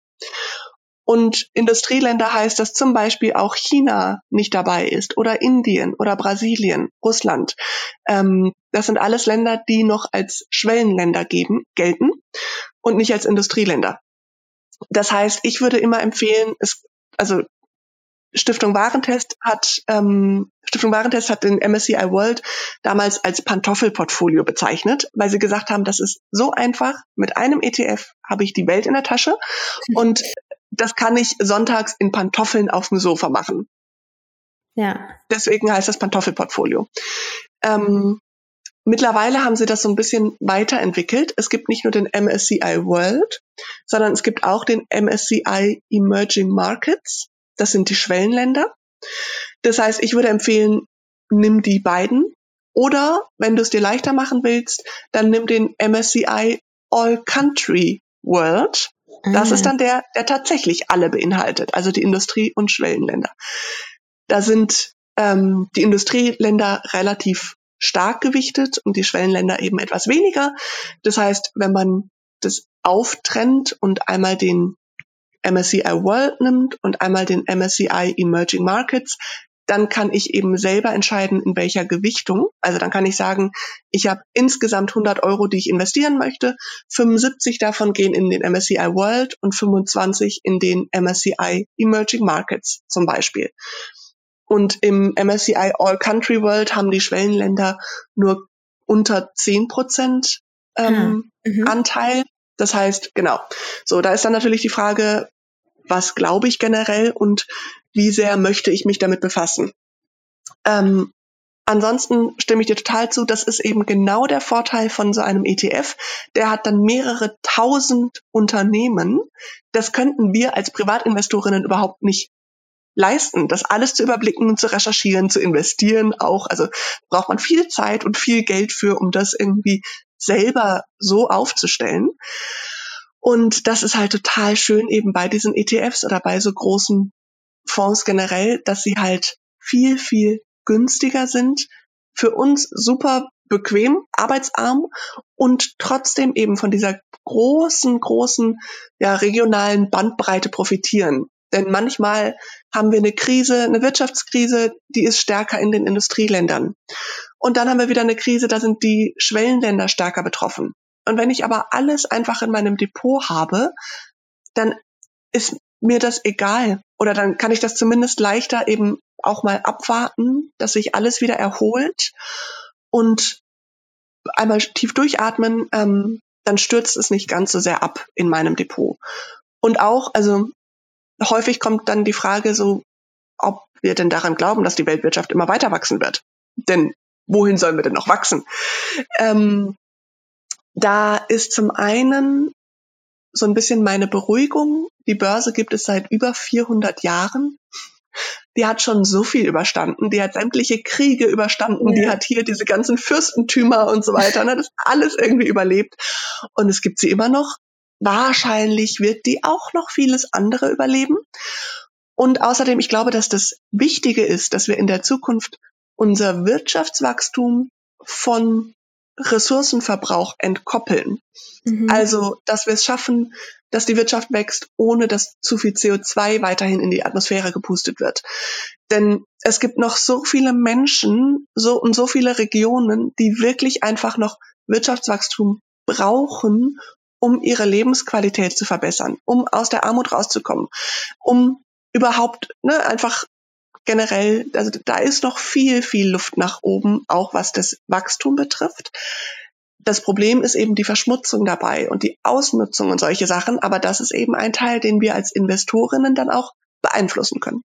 Und Industrieländer heißt, dass zum Beispiel auch China nicht dabei ist oder Indien oder Brasilien, Russland. Ähm, das sind alles Länder, die noch als Schwellenländer geben, gelten und nicht als Industrieländer. Das heißt, ich würde immer empfehlen, es, also Stiftung Warentest hat ähm, Stiftung Warentest hat den MSCI World damals als Pantoffelportfolio bezeichnet, weil sie gesagt haben, das ist so einfach. Mit einem ETF habe ich die Welt in der Tasche <laughs> und das kann ich sonntags in Pantoffeln auf dem Sofa machen. Ja. Deswegen heißt das Pantoffelportfolio. Ähm, mittlerweile haben sie das so ein bisschen weiterentwickelt. Es gibt nicht nur den MSCI World, sondern es gibt auch den MSCI Emerging Markets. Das sind die Schwellenländer. Das heißt, ich würde empfehlen, nimm die beiden. Oder wenn du es dir leichter machen willst, dann nimm den MSCI All Country World. Das ist ah. dann der, der tatsächlich alle beinhaltet, also die Industrie- und Schwellenländer. Da sind ähm, die Industrieländer relativ stark gewichtet und die Schwellenländer eben etwas weniger. Das heißt, wenn man das auftrennt und einmal den MSCI World nimmt und einmal den MSCI Emerging Markets, dann kann ich eben selber entscheiden, in welcher Gewichtung. Also dann kann ich sagen, ich habe insgesamt 100 Euro, die ich investieren möchte. 75 davon gehen in den MSCI World und 25 in den MSCI Emerging Markets zum Beispiel. Und im MSCI All Country World haben die Schwellenländer nur unter 10 Prozent ähm, ah, mhm. Anteil. Das heißt, genau. So, da ist dann natürlich die Frage, was glaube ich generell und wie sehr möchte ich mich damit befassen. Ähm, ansonsten stimme ich dir total zu, das ist eben genau der Vorteil von so einem ETF. Der hat dann mehrere tausend Unternehmen. Das könnten wir als Privatinvestorinnen überhaupt nicht leisten, das alles zu überblicken, zu recherchieren, zu investieren auch. Also braucht man viel Zeit und viel Geld für, um das irgendwie selber so aufzustellen. Und das ist halt total schön eben bei diesen ETFs oder bei so großen Fonds generell, dass sie halt viel, viel günstiger sind, für uns super bequem, arbeitsarm und trotzdem eben von dieser großen, großen, ja, regionalen Bandbreite profitieren. Denn manchmal haben wir eine Krise, eine Wirtschaftskrise, die ist stärker in den Industrieländern. Und dann haben wir wieder eine Krise, da sind die Schwellenländer stärker betroffen. Und wenn ich aber alles einfach in meinem Depot habe, dann ist mir das egal. Oder dann kann ich das zumindest leichter eben auch mal abwarten, dass sich alles wieder erholt und einmal tief durchatmen, ähm, dann stürzt es nicht ganz so sehr ab in meinem Depot. Und auch, also häufig kommt dann die Frage so, ob wir denn daran glauben, dass die Weltwirtschaft immer weiter wachsen wird. Denn wohin sollen wir denn noch wachsen? Ähm, da ist zum einen so ein bisschen meine Beruhigung. Die Börse gibt es seit über 400 Jahren. Die hat schon so viel überstanden. Die hat sämtliche Kriege überstanden. Ja. Die hat hier diese ganzen Fürstentümer und so weiter. Ne? Das alles irgendwie überlebt. Und es gibt sie immer noch. Wahrscheinlich wird die auch noch vieles andere überleben. Und außerdem, ich glaube, dass das Wichtige ist, dass wir in der Zukunft unser Wirtschaftswachstum von Ressourcenverbrauch entkoppeln. Mhm. Also, dass wir es schaffen, dass die Wirtschaft wächst, ohne dass zu viel CO2 weiterhin in die Atmosphäre gepustet wird. Denn es gibt noch so viele Menschen so und so viele Regionen, die wirklich einfach noch Wirtschaftswachstum brauchen, um ihre Lebensqualität zu verbessern, um aus der Armut rauszukommen, um überhaupt ne, einfach generell, also da ist noch viel, viel Luft nach oben, auch was das Wachstum betrifft. Das Problem ist eben die Verschmutzung dabei und die Ausnutzung und solche Sachen, aber das ist eben ein Teil, den wir als Investorinnen dann auch beeinflussen können.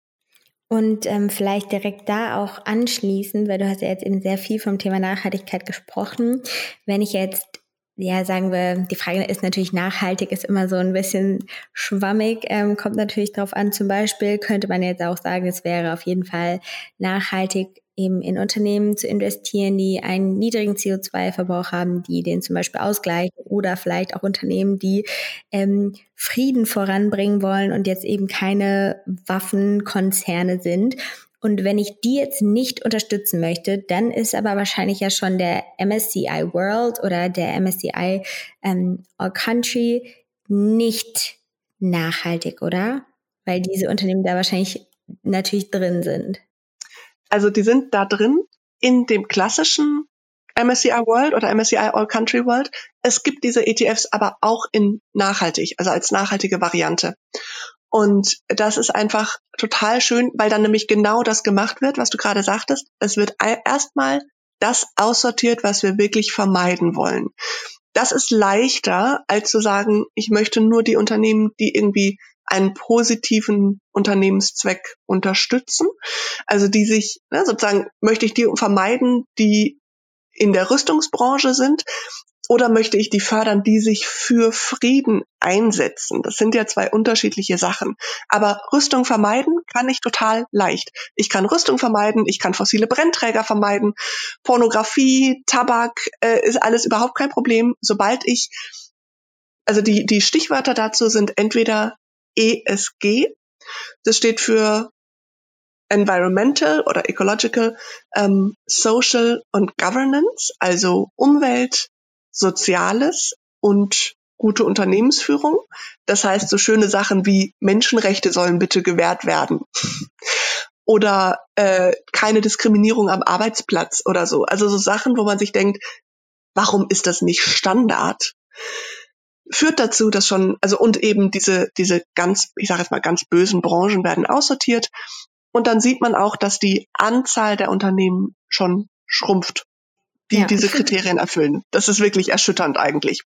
Und ähm, vielleicht direkt da auch anschließend, weil du hast ja jetzt eben sehr viel vom Thema Nachhaltigkeit gesprochen. Wenn ich jetzt ja, sagen wir, die Frage ist natürlich nachhaltig, ist immer so ein bisschen schwammig, ähm, kommt natürlich darauf an. Zum Beispiel könnte man jetzt auch sagen, es wäre auf jeden Fall nachhaltig, eben in Unternehmen zu investieren, die einen niedrigen CO2-Verbrauch haben, die den zum Beispiel ausgleichen oder vielleicht auch Unternehmen, die ähm, Frieden voranbringen wollen und jetzt eben keine Waffenkonzerne sind. Und wenn ich die jetzt nicht unterstützen möchte, dann ist aber wahrscheinlich ja schon der MSCI World oder der MSCI ähm, All Country nicht nachhaltig, oder? Weil diese Unternehmen da wahrscheinlich natürlich drin sind. Also die sind da drin in dem klassischen MSCI World oder MSCI All Country World. Es gibt diese ETFs aber auch in nachhaltig, also als nachhaltige Variante. Und das ist einfach total schön, weil dann nämlich genau das gemacht wird, was du gerade sagtest. Es wird erstmal das aussortiert, was wir wirklich vermeiden wollen. Das ist leichter, als zu sagen, ich möchte nur die Unternehmen, die irgendwie einen positiven Unternehmenszweck unterstützen. Also die sich, ne, sozusagen, möchte ich die vermeiden, die in der Rüstungsbranche sind, oder möchte ich die fördern, die sich für Frieden einsetzen? Das sind ja zwei unterschiedliche Sachen. Aber Rüstung vermeiden kann ich total leicht. Ich kann Rüstung vermeiden, ich kann fossile Brennträger vermeiden, Pornografie, Tabak äh, ist alles überhaupt kein Problem, sobald ich also die, die Stichwörter dazu sind entweder ESG, das steht für Environmental oder Ecological, ähm, Social und Governance, also Umwelt, Soziales und gute Unternehmensführung. Das heißt, so schöne Sachen wie Menschenrechte sollen bitte gewährt werden. oder äh, keine Diskriminierung am Arbeitsplatz oder so. Also so Sachen, wo man sich denkt, warum ist das nicht Standard? Führt dazu, dass schon, also und eben diese, diese ganz, ich sage jetzt mal, ganz bösen Branchen werden aussortiert. Und dann sieht man auch, dass die Anzahl der Unternehmen schon schrumpft die ja. diese Kriterien erfüllen. Das ist wirklich erschütternd eigentlich.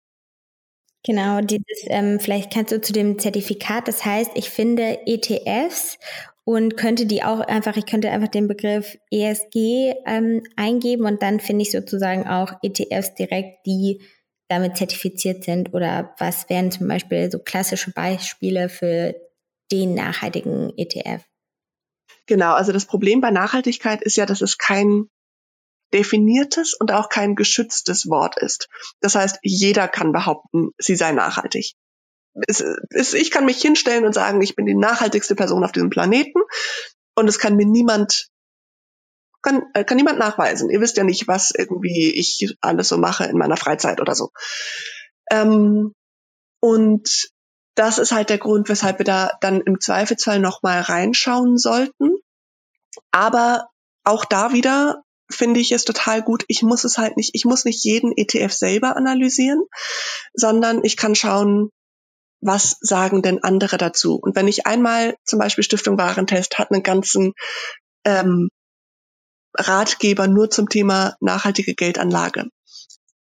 Genau, dieses, ähm, vielleicht kannst du zu dem Zertifikat, das heißt, ich finde ETFs und könnte die auch einfach, ich könnte einfach den Begriff ESG ähm, eingeben und dann finde ich sozusagen auch ETFs direkt, die damit zertifiziert sind oder was wären zum Beispiel so klassische Beispiele für den nachhaltigen ETF? Genau, also das Problem bei Nachhaltigkeit ist ja, dass es kein definiertes und auch kein geschütztes Wort ist. Das heißt, jeder kann behaupten, sie sei nachhaltig. Es, es, ich kann mich hinstellen und sagen, ich bin die nachhaltigste Person auf diesem Planeten und es kann mir niemand kann, äh, kann niemand nachweisen. Ihr wisst ja nicht, was irgendwie ich alles so mache in meiner Freizeit oder so. Ähm, und das ist halt der Grund, weshalb wir da dann im Zweifelsfall nochmal reinschauen sollten. Aber auch da wieder finde ich es total gut. Ich muss es halt nicht, ich muss nicht jeden ETF selber analysieren, sondern ich kann schauen, was sagen denn andere dazu? Und wenn ich einmal zum Beispiel Stiftung Warentest hat einen ganzen ähm, Ratgeber nur zum Thema nachhaltige Geldanlage.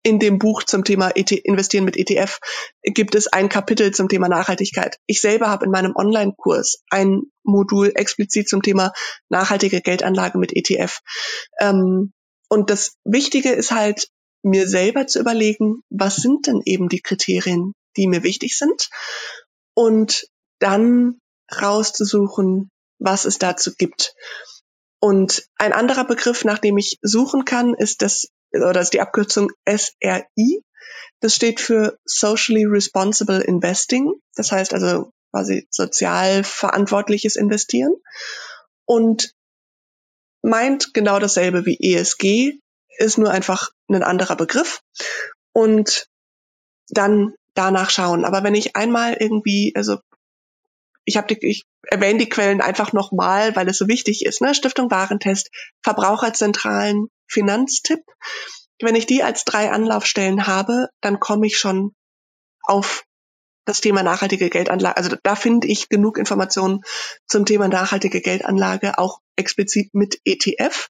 In dem Buch zum Thema ET Investieren mit ETF gibt es ein Kapitel zum Thema Nachhaltigkeit. Ich selber habe in meinem Online-Kurs ein Modul explizit zum Thema nachhaltige Geldanlage mit ETF. Ähm, und das Wichtige ist halt, mir selber zu überlegen, was sind denn eben die Kriterien, die mir wichtig sind und dann rauszusuchen, was es dazu gibt. Und ein anderer Begriff, nach dem ich suchen kann, ist das, oder ist die Abkürzung SRI. Das steht für Socially Responsible Investing. Das heißt also quasi sozial verantwortliches Investieren. Und meint genau dasselbe wie ESG, ist nur einfach ein anderer Begriff. Und dann danach schauen. Aber wenn ich einmal irgendwie, also ich habe ich erwähne die Quellen einfach nochmal, weil es so wichtig ist. Ne? Stiftung Warentest, Verbraucherzentralen, Finanztipp. Wenn ich die als drei Anlaufstellen habe, dann komme ich schon auf das Thema nachhaltige Geldanlage. Also da finde ich genug Informationen zum Thema nachhaltige Geldanlage, auch explizit mit ETF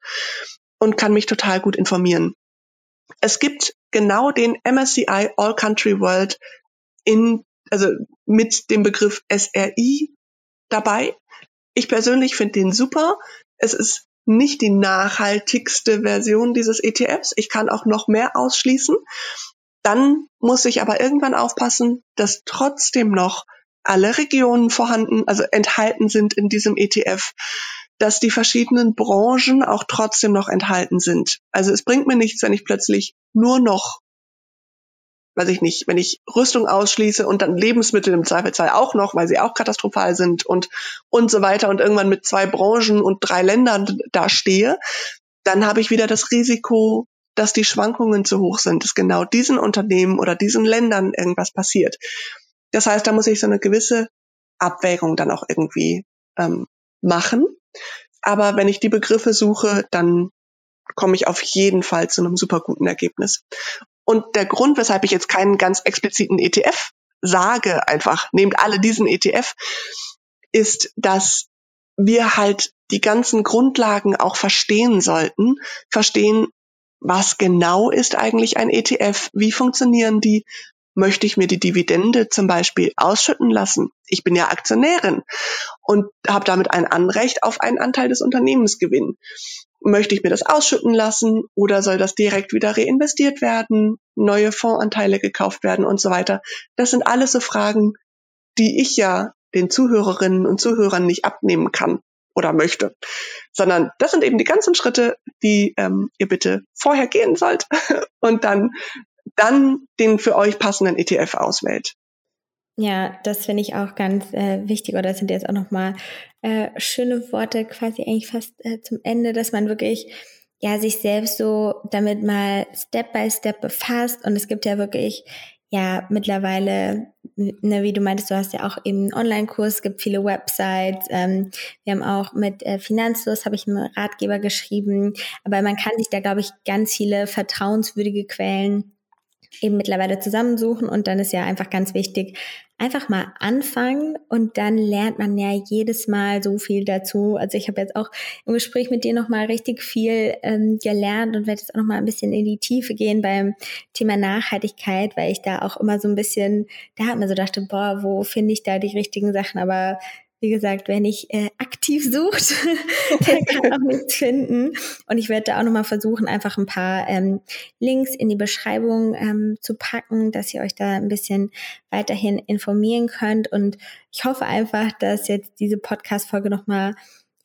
und kann mich total gut informieren. Es gibt genau den MSCI All Country World in also mit dem Begriff SRI dabei. Ich persönlich finde den super. Es ist nicht die nachhaltigste Version dieses ETFs. Ich kann auch noch mehr ausschließen. Dann muss ich aber irgendwann aufpassen, dass trotzdem noch alle Regionen vorhanden, also enthalten sind in diesem ETF, dass die verschiedenen Branchen auch trotzdem noch enthalten sind. Also es bringt mir nichts, wenn ich plötzlich nur noch weiß ich nicht, wenn ich Rüstung ausschließe und dann Lebensmittel im Zweifelsfall auch noch, weil sie auch katastrophal sind und, und so weiter und irgendwann mit zwei Branchen und drei Ländern da stehe, dann habe ich wieder das Risiko, dass die Schwankungen zu hoch sind, dass genau diesen Unternehmen oder diesen Ländern irgendwas passiert. Das heißt, da muss ich so eine gewisse Abwägung dann auch irgendwie ähm, machen. Aber wenn ich die Begriffe suche, dann komme ich auf jeden Fall zu einem super guten Ergebnis. Und der Grund, weshalb ich jetzt keinen ganz expliziten ETF sage, einfach nehmt alle diesen ETF, ist, dass wir halt die ganzen Grundlagen auch verstehen sollten, verstehen, was genau ist eigentlich ein ETF, wie funktionieren die, möchte ich mir die Dividende zum Beispiel ausschütten lassen. Ich bin ja Aktionärin und habe damit ein Anrecht auf einen Anteil des Unternehmensgewinns möchte ich mir das ausschütten lassen oder soll das direkt wieder reinvestiert werden, neue Fondsanteile gekauft werden und so weiter. Das sind alles so Fragen, die ich ja den Zuhörerinnen und Zuhörern nicht abnehmen kann oder möchte, sondern das sind eben die ganzen Schritte, die ähm, ihr bitte vorher gehen sollt <laughs> und dann dann den für euch passenden ETF auswählt. Ja, das finde ich auch ganz äh, wichtig. Oder das sind jetzt auch nochmal äh, schöne Worte, quasi eigentlich fast äh, zum Ende, dass man wirklich ja sich selbst so damit mal Step by Step befasst. Und es gibt ja wirklich ja mittlerweile, ne, wie du meintest, du hast ja auch eben einen Online-Kurs, es gibt viele Websites. Ähm, wir haben auch mit äh, Finanzlos habe ich einen Ratgeber geschrieben. Aber man kann sich da, glaube ich, ganz viele vertrauenswürdige Quellen eben mittlerweile zusammensuchen. Und dann ist ja einfach ganz wichtig, einfach mal anfangen und dann lernt man ja jedes Mal so viel dazu. Also ich habe jetzt auch im Gespräch mit dir nochmal richtig viel ähm, gelernt und werde jetzt auch nochmal ein bisschen in die Tiefe gehen beim Thema Nachhaltigkeit, weil ich da auch immer so ein bisschen, da hat man so dachte, boah, wo finde ich da die richtigen Sachen? Aber wie gesagt, wenn ich äh, aktiv sucht, <laughs> der kann auch nichts finden. Und ich werde da auch nochmal versuchen, einfach ein paar ähm, Links in die Beschreibung ähm, zu packen, dass ihr euch da ein bisschen weiterhin informieren könnt. Und ich hoffe einfach, dass jetzt diese Podcast-Folge nochmal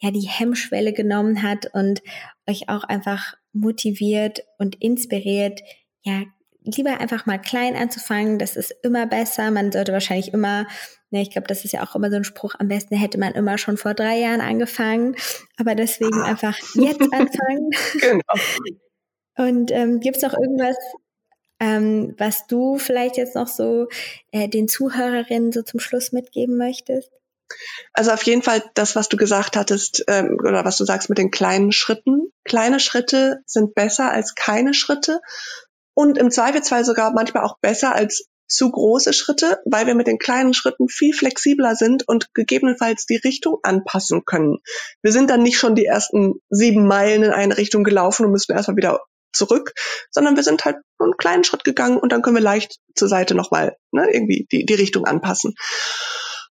ja die Hemmschwelle genommen hat und euch auch einfach motiviert und inspiriert, ja, lieber einfach mal klein anzufangen. Das ist immer besser. Man sollte wahrscheinlich immer Ne, ich glaube, das ist ja auch immer so ein Spruch, am besten hätte man immer schon vor drei Jahren angefangen, aber deswegen ah. einfach jetzt anfangen. <laughs> genau. Und ähm, gibt es noch irgendwas, ähm, was du vielleicht jetzt noch so äh, den Zuhörerinnen so zum Schluss mitgeben möchtest? Also auf jeden Fall das, was du gesagt hattest, ähm, oder was du sagst mit den kleinen Schritten. Kleine Schritte sind besser als keine Schritte und im Zweifelsfall sogar manchmal auch besser als zu große Schritte, weil wir mit den kleinen Schritten viel flexibler sind und gegebenenfalls die Richtung anpassen können. Wir sind dann nicht schon die ersten sieben Meilen in eine Richtung gelaufen und müssen erstmal wieder zurück, sondern wir sind halt einen kleinen Schritt gegangen und dann können wir leicht zur Seite nochmal ne, irgendwie die, die Richtung anpassen.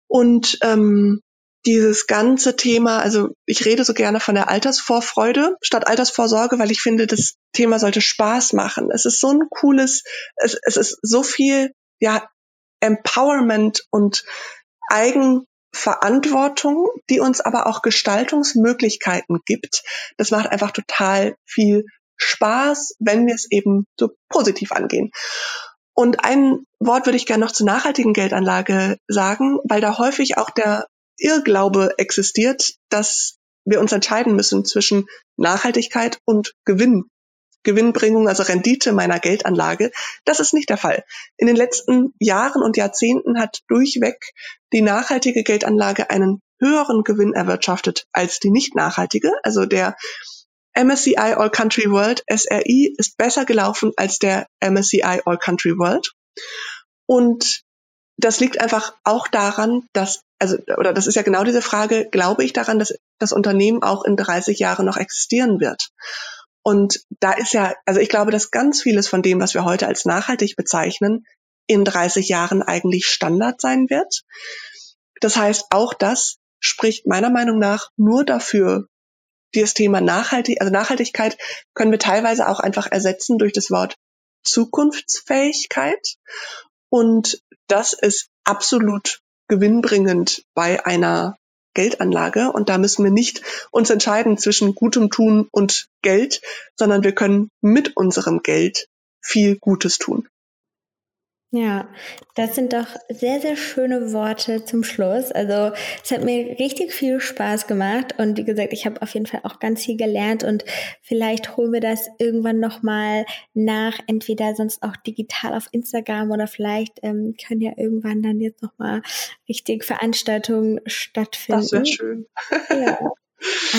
Und ähm, dieses ganze Thema, also ich rede so gerne von der Altersvorfreude statt Altersvorsorge, weil ich finde, das Thema sollte Spaß machen. Es ist so ein cooles, es, es ist so viel ja, Empowerment und Eigenverantwortung, die uns aber auch Gestaltungsmöglichkeiten gibt. Das macht einfach total viel Spaß, wenn wir es eben so positiv angehen. Und ein Wort würde ich gerne noch zur nachhaltigen Geldanlage sagen, weil da häufig auch der Irrglaube existiert, dass wir uns entscheiden müssen zwischen Nachhaltigkeit und Gewinn. Gewinnbringung, also Rendite meiner Geldanlage. Das ist nicht der Fall. In den letzten Jahren und Jahrzehnten hat durchweg die nachhaltige Geldanlage einen höheren Gewinn erwirtschaftet als die nicht nachhaltige. Also der MSCI All Country World, SRI, ist besser gelaufen als der MSCI All Country World. Und das liegt einfach auch daran, dass, also, oder das ist ja genau diese Frage, glaube ich daran, dass das Unternehmen auch in 30 Jahren noch existieren wird? Und da ist ja, also ich glaube, dass ganz vieles von dem, was wir heute als nachhaltig bezeichnen, in 30 Jahren eigentlich Standard sein wird. Das heißt, auch das spricht meiner Meinung nach nur dafür, dieses Thema Nachhaltig, also Nachhaltigkeit können wir teilweise auch einfach ersetzen durch das Wort Zukunftsfähigkeit. Und das ist absolut gewinnbringend bei einer Geldanlage und da müssen wir nicht uns entscheiden zwischen gutem Tun und Geld, sondern wir können mit unserem Geld viel Gutes tun. Ja, das sind doch sehr, sehr schöne Worte zum Schluss. Also es hat mir richtig viel Spaß gemacht und wie gesagt, ich habe auf jeden Fall auch ganz viel gelernt und vielleicht holen wir das irgendwann nochmal nach, entweder sonst auch digital auf Instagram oder vielleicht ähm, können ja irgendwann dann jetzt nochmal richtig Veranstaltungen stattfinden. Das wäre schön. Ja.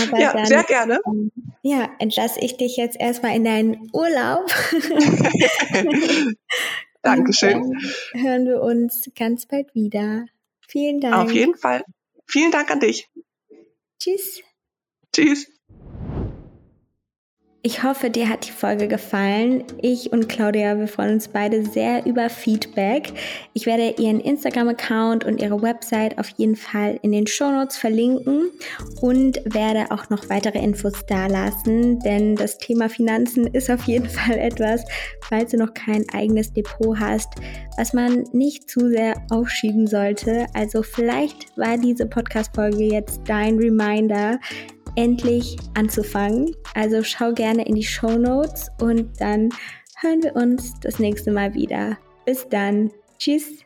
Aber <laughs> ja, dann, sehr gerne. Ähm, ja, entlasse ich dich jetzt erstmal in deinen Urlaub. <laughs> <laughs> Dankeschön. hören wir uns ganz bald wieder. Vielen Dank. Auf jeden Fall. Vielen Dank an dich. Tschüss. Tschüss. Ich hoffe, dir hat die Folge gefallen. Ich und Claudia, wir freuen uns beide sehr über Feedback. Ich werde ihren Instagram-Account und ihre Website auf jeden Fall in den Shownotes verlinken und werde auch noch weitere Infos dalassen, denn das Thema Finanzen ist auf jeden <laughs> Fall etwas, falls du noch kein eigenes Depot hast, was man nicht zu sehr aufschieben sollte. Also vielleicht war diese Podcast-Folge jetzt dein Reminder, endlich anzufangen. Also schau gerne in die Show Notes und dann hören wir uns das nächste Mal wieder. Bis dann. Tschüss.